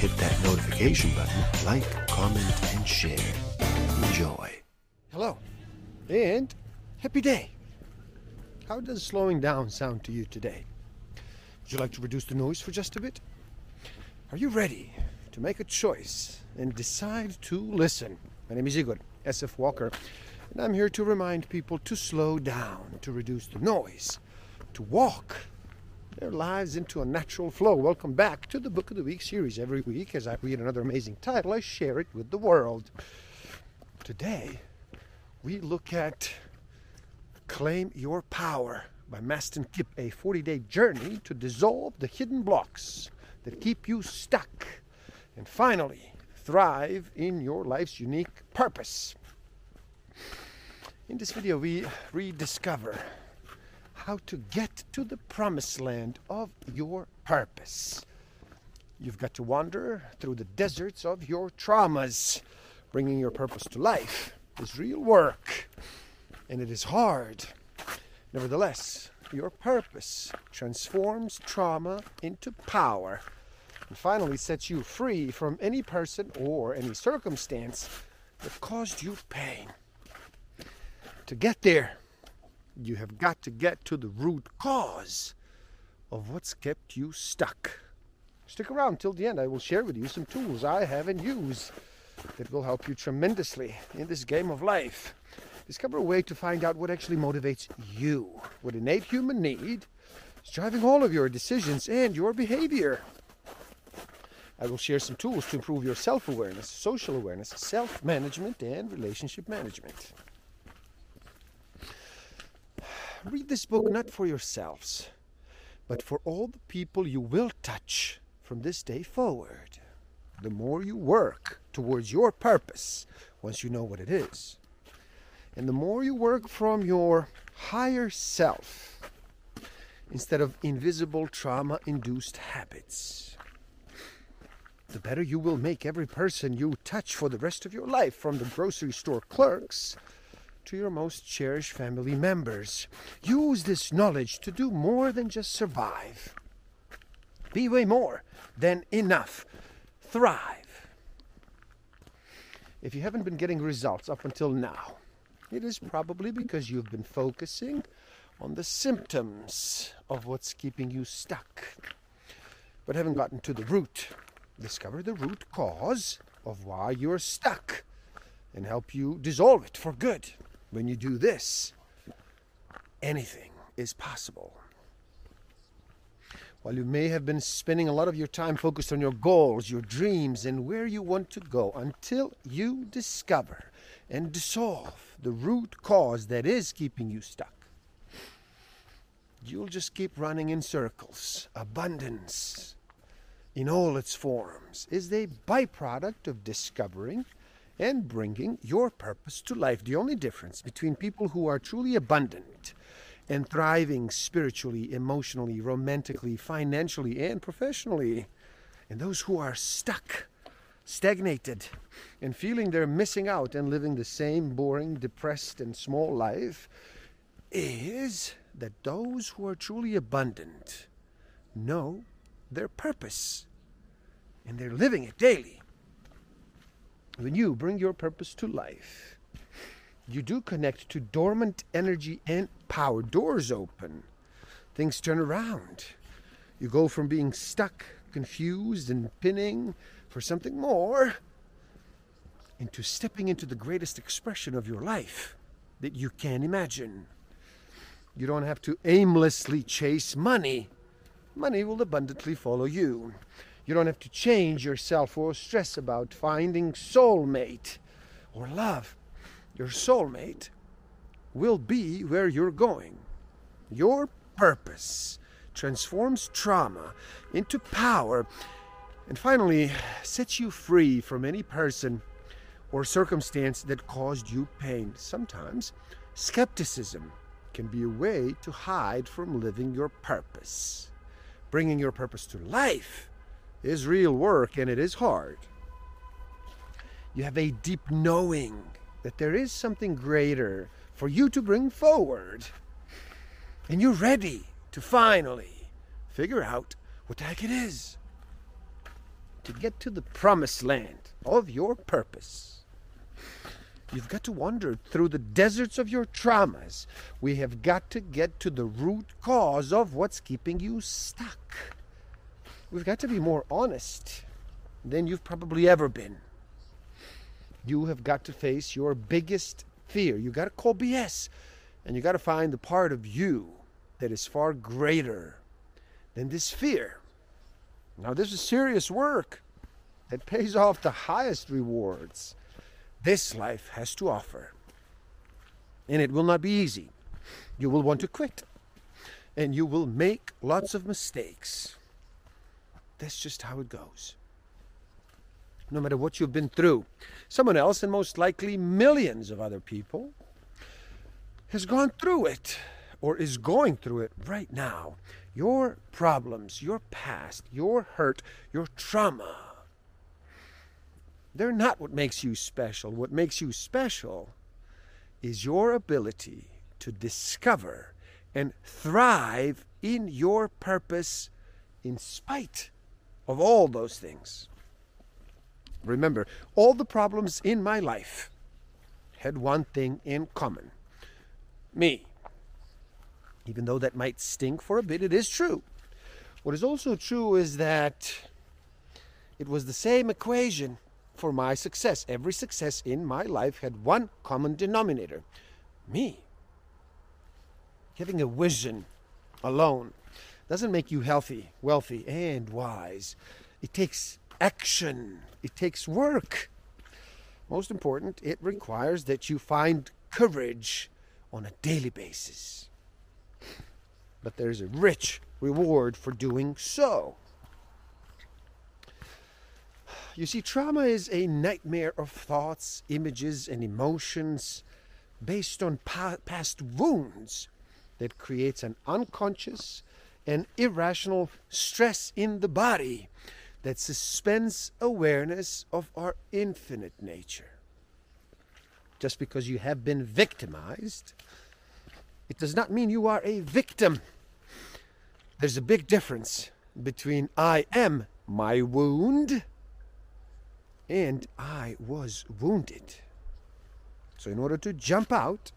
hit that notification button, like, comment, and share. Enjoy. Hello, and happy day. How does slowing down sound to you today? Would you like to reduce the noise for just a bit? Are you ready to make a choice and decide to listen? My name is Igor SF Walker, and I'm here to remind people to slow down, to reduce the noise, to walk their lives into a natural flow. Welcome back to the Book of the Week series. Every week, as I read another amazing title, I share it with the world. Today, we look at Claim Your Power by Mastin Kipp, a 40 day journey to dissolve the hidden blocks that keep you stuck and finally thrive in your life's unique purpose. In this video, we rediscover how to get to the promised land of your purpose. You've got to wander through the deserts of your traumas. Bringing your purpose to life is real work, and it is hard. Nevertheless, your purpose transforms trauma into power and finally sets you free from any person or any circumstance that caused you pain. To get there, you have got to get to the root cause of what's kept you stuck. Stick around till the end. I will share with you some tools I have and use that will help you tremendously in this game of life. Discover a way to find out what actually motivates you, what innate human need is driving all of your decisions and your behavior. I will share some tools to improve your self awareness, social awareness, self management, and relationship management. Read this book not for yourselves, but for all the people you will touch from this day forward. The more you work towards your purpose, once you know what it is, and the more you work from your higher self instead of invisible trauma induced habits, the better you will make every person you touch for the rest of your life, from the grocery store clerks to your most cherished family members. Use this knowledge to do more than just survive. Be way more than enough. Thrive. If you haven't been getting results up until now, it is probably because you've been focusing on the symptoms of what's keeping you stuck, but haven't gotten to the root. Discover the root cause of why you're stuck and help you dissolve it for good. When you do this, anything is possible. While you may have been spending a lot of your time focused on your goals, your dreams, and where you want to go, until you discover and dissolve the root cause that is keeping you stuck, you'll just keep running in circles. Abundance, in all its forms, is a byproduct of discovering and bringing your purpose to life. The only difference between people who are truly abundant and thriving spiritually, emotionally, romantically, financially, and professionally, and those who are stuck, stagnated, and feeling they're missing out and living the same boring, depressed, and small life is that those who are truly abundant know their purpose and they're living it daily. When you bring your purpose to life, you do connect to dormant energy and power. Doors open, things turn around. You go from being stuck, confused, and pinning for something more into stepping into the greatest expression of your life that you can imagine. You don't have to aimlessly chase money, money will abundantly follow you. You don't have to change yourself or stress about finding soulmate or love. Your soulmate will be where you're going. Your purpose transforms trauma into power And finally, sets you free from any person or circumstance that caused you pain. Sometimes skepticism can be a way to hide from living your purpose. Bringing your purpose to life is real work and it is hard. You have a deep knowing that there is something greater for you to bring forward. And you're ready to finally figure out what the heck it is to get to the promised land of your purpose. You've got to wander through the deserts of your traumas. We have got to get to the root cause of what's keeping you stuck. We've got to be more honest than you've probably ever been. You have got to face your biggest fear. You got to call BS. And you got to find the part of you that is far greater than this fear. Now, this is serious work that pays off the highest rewards this life has to offer. And it will not be easy. You will want to quit. And you will make lots of mistakes. That's just how it goes. No matter what you've been through, someone else, and most likely millions of other people, has gone through it or is going through it right now. Your problems, your past, your hurt, your trauma they're not what makes you special. What makes you special is your ability to discover and thrive in your purpose in spite of all those things. Remember, all the problems in my life had one thing in common me. Even though that might stink for a bit, it is true. What is also true is that it was the same equation for my success. Every success in my life had one common denominator me. Having a vision alone doesn't make you healthy, wealthy, and wise. It takes action, it takes work. Most important, it requires that you find courage on a daily basis. But there's a rich reward for doing so. You see, trauma is a nightmare of thoughts, images, and emotions based on pa- past wounds that creates an unconscious and irrational stress in the body that suspends awareness of our infinite nature. Just because you have been victimized, it does not mean you are a victim. There's a big difference between I am my wound and I was wounded. So, in order to jump out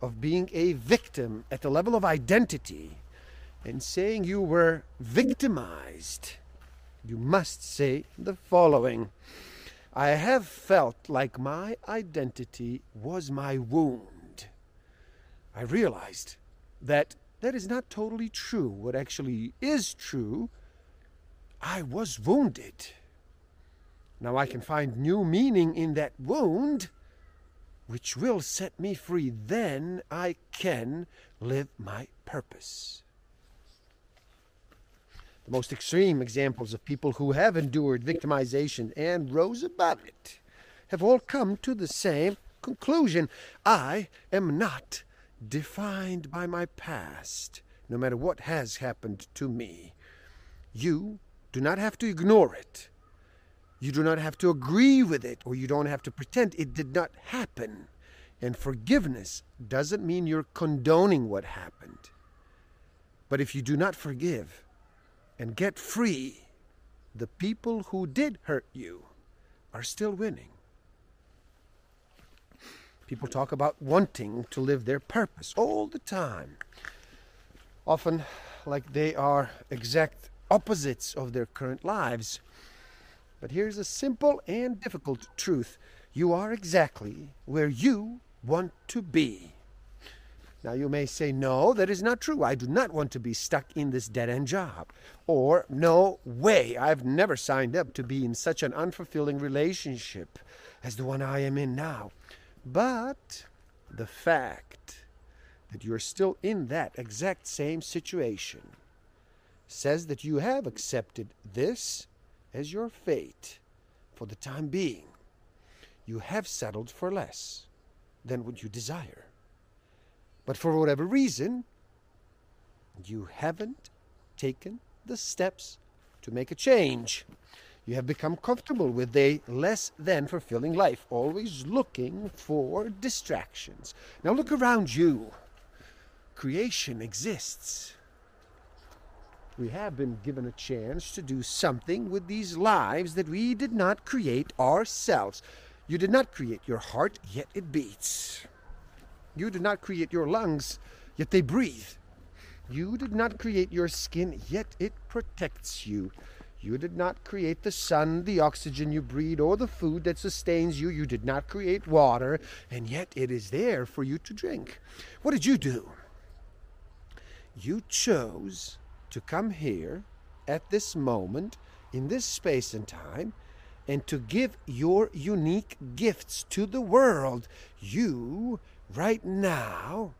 of being a victim at the level of identity and saying you were victimized, you must say the following I have felt like my identity was my wound. I realized that that is not totally true. What actually is true, I was wounded. Now I can find new meaning in that wound, which will set me free. Then I can live my purpose. The most extreme examples of people who have endured victimization and rose above it have all come to the same conclusion. I am not defined by my past, no matter what has happened to me. You do not have to ignore it you do not have to agree with it, or you don't have to pretend it did not happen. And forgiveness doesn't mean you're condoning what happened. But if you do not forgive and get free, the people who did hurt you are still winning. People talk about wanting to live their purpose all the time, often like they are exact opposites of their current lives. But here's a simple and difficult truth you are exactly where you want to be. Now, you may say, No, that is not true. I do not want to be stuck in this dead end job. Or, No way, I've never signed up to be in such an unfulfilling relationship as the one I am in now. But the fact that you're still in that exact same situation says that you have accepted this as your fate for the time being, you have settled for less than what you desire. But for whatever reason, you haven't taken the steps to make a change. You have become comfortable with a less than fulfilling life, always looking for distractions. Now look around you. Creation exists. We have been given a chance to do something with these lives that we did not create ourselves. You did not create your heart, yet it beats. You did not create your lungs, yet they breathe. You did not create your skin, yet it protects you. You did not create the sun, the oxygen you breathe, or the food that sustains you. You did not create water, and yet it is there for you to drink. What did you do? You chose to come here at this moment, in this space and time, and to give your unique gifts to the world. You, right now,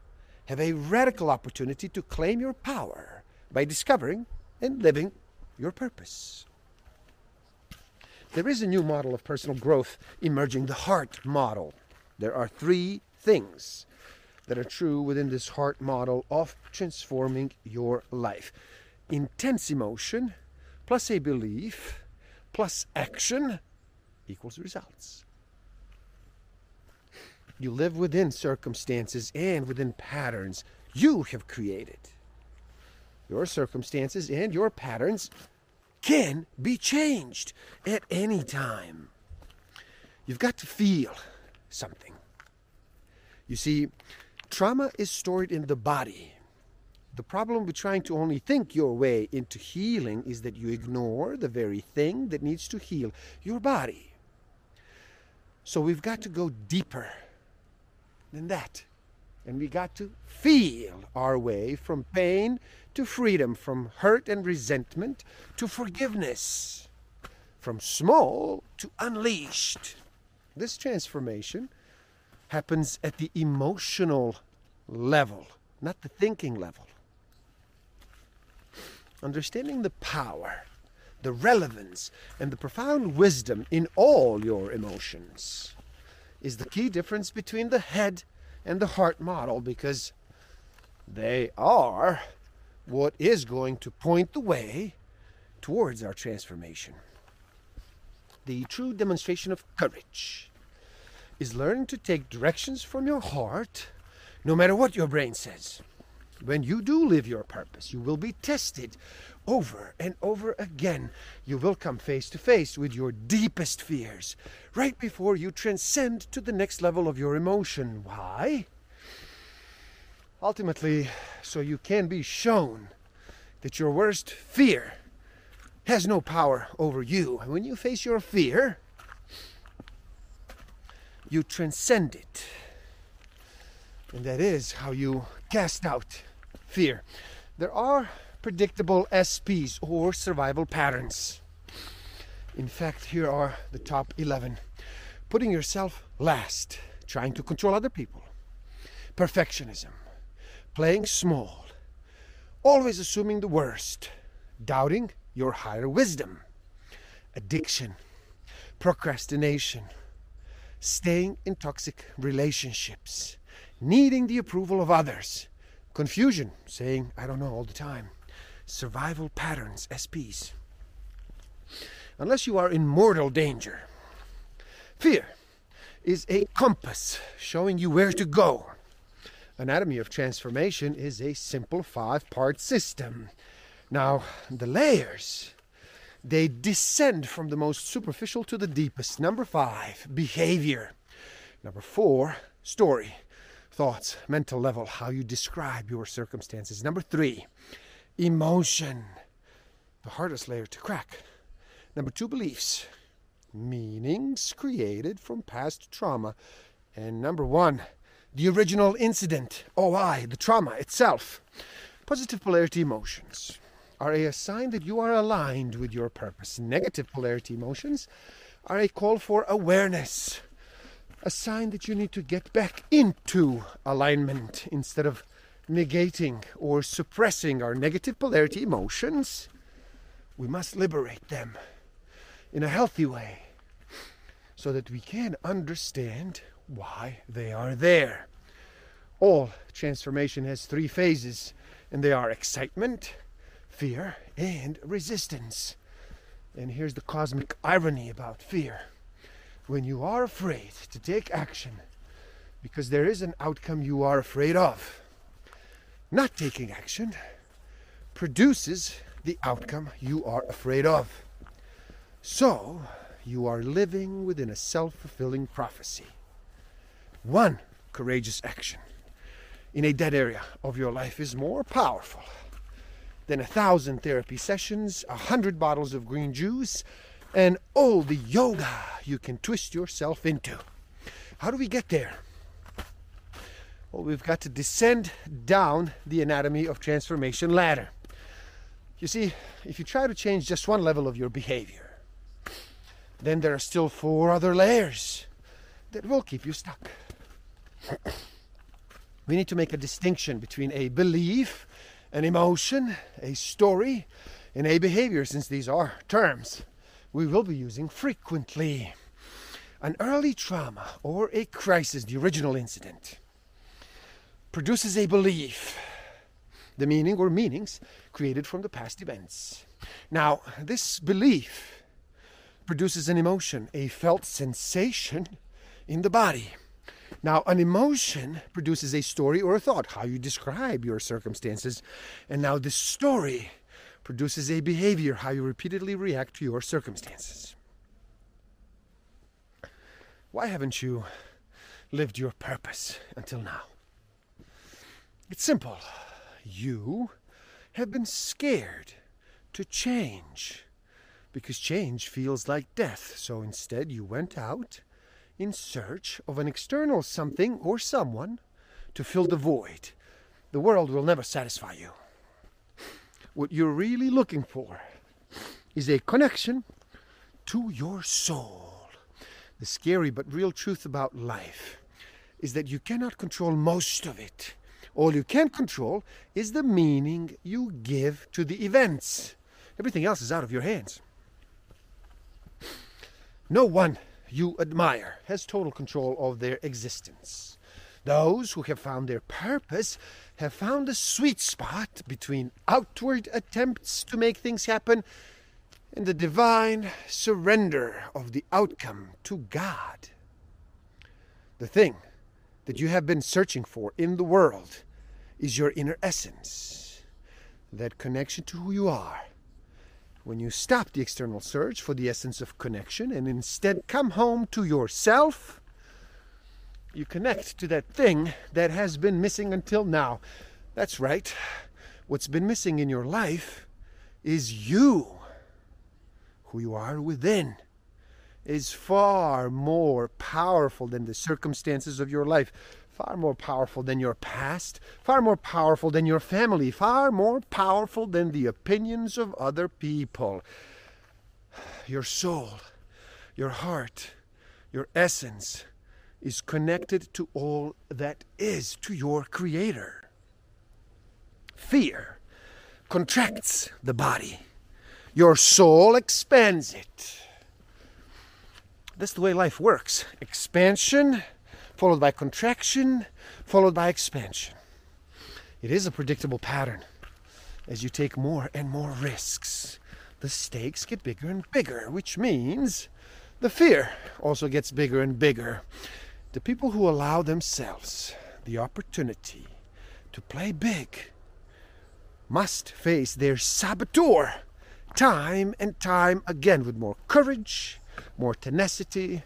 have a radical opportunity to claim your power by discovering and living your purpose. There is a new model of personal growth emerging, the heart model. There are three things that are true within this heart model of transforming your life intense emotion plus a belief plus action equals results. You live within circumstances and within patterns you have created. Your circumstances and your patterns can be changed at any time. You've got to feel something. You see, trauma is stored in the body. The problem with trying to only think your way into healing is that you ignore the very thing that needs to heal your body. So we've got to go deeper than that. And we got to feel our way from pain to freedom, from hurt and resentment to forgiveness, from small to unleashed. This transformation happens at the emotional level, not the thinking level. Understanding the power, the relevance, and the profound wisdom in all your emotions is the key difference between the head and the heart model because they are what is going to point the way towards our transformation. The true demonstration of courage is learning to take directions from your heart no matter what your brain says. When you do live your purpose, you will be tested over and over again. You will come face to face with your deepest fears right before you transcend to the next level of your emotion. Why? Ultimately, so you can be shown that your worst fear has no power over you. And when you face your fear, you transcend it. And that is how you cast out fear. There are predictable SPs or survival patterns. In fact, here are the top 11 putting yourself last, trying to control other people, perfectionism, playing small, always assuming the worst, doubting your higher wisdom, addiction, procrastination, staying in toxic relationships, needing the approval of others, confusion, saying, I don't know all the time, survival patterns, SPs. Unless you are in mortal danger, fear is a compass showing you where to go Anatomy of Transformation is a simple five part system. Now, the layers, they descend from the most superficial to the deepest. Number five, behavior. Number four, story, thoughts, mental level, how you describe your circumstances. Number three, emotion, the hardest layer to crack. Number two, beliefs, meanings created from past trauma. And number one, the original incident, oh, OI, the trauma itself. Positive polarity emotions are a sign that you are aligned with your purpose. Negative polarity emotions are a call for awareness, a sign that you need to get back into alignment instead of negating or suppressing our negative polarity emotions. We must liberate them. in a healthy way so that we can understand why they are there. All transformation has three phases, and they are excitement, fear, and resistance. And here's the cosmic irony about fear. When you are afraid to take action because there is an outcome you are afraid of, not taking action produces the outcome you are afraid of. So, you are living within a self fulfilling prophecy. One courageous action in a dead area of your life is more powerful than a thousand therapy sessions, a hundred bottles of green juice, and all the yoga you can twist yourself into. How do we get there? Well, we've got to descend down the anatomy of transformation ladder. You see, if you try to change just one level of your behavior, then there are still four other layers that will keep you stuck. we need to make a distinction between a belief, an emotion, a story, and a behavior, since these are terms we will be using frequently. An early trauma or a crisis, the original incident, produces a belief, the meaning or meanings created from the past events. Now, this belief produces an emotion, a felt sensation in the body. Now, an emotion produces a story or a thought, how you describe your circumstances. And now, this story produces a behavior, how you repeatedly react to your circumstances. Why haven't you lived your purpose until now? It's simple. You have been scared to change because change feels like death. So instead, you went out in search of an external something or someone to fill the void. The world will never satisfy you. What you're really looking for is a connection to your soul. The scary but real truth about life is that you cannot control most of it. All you can control is the meaning you give to the events. Everything else is out of your hands. No one you admire has total control of their existence. Those who have found their purpose have found a sweet spot between outward attempts to make things happen and the divine surrender of the outcome to God. The thing that you have been searching for in the world is your inner essence, that connection to who you are when you stop the external search for the essence of connection and instead come home to yourself, you connect to that thing that has been missing until now. That's right. What's been missing in your life is you. Who you are within is far more powerful than the circumstances of your life far more powerful than your past, far more powerful than your family, far more powerful than the opinions of other people. Your soul, your heart, your essence is connected to all that is, to your Creator. Fear contracts the body, your soul expands it. That's the way life works expansion followed by contraction, followed by expansion. It is a predictable pattern. As you take more and more risks, the stakes get bigger and bigger, which means the fear also gets bigger and bigger. The people who allow themselves the opportunity to play big must face their saboteur time and time again with more courage, more tenacity,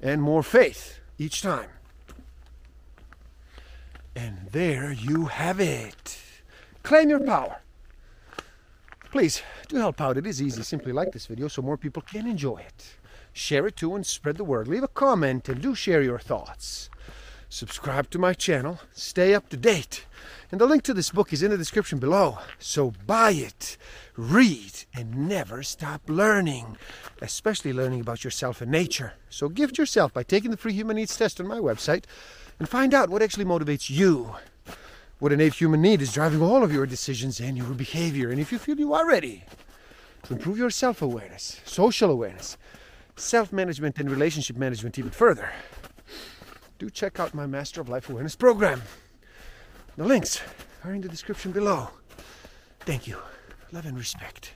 and more faith each time. And there you have it. Claim your power. Please do help out. It is easy. Simply like this video so more people can enjoy it. Share it too and spread the word. Leave a comment and do share your thoughts. Subscribe to my channel. Stay up to date. And the link to this book is in the description below. So buy it, read, and never stop learning, especially learning about yourself and nature. So gift yourself by taking the free human needs test on my website and find out what actually motivates you. What innate human need is driving all of your decisions and your behavior. And if you feel you are ready, to improve your self awareness, social awareness, self management, and relationship management even further, do check out my Master of Life Awareness program. The links are in the description below. Thank you. Love and respect.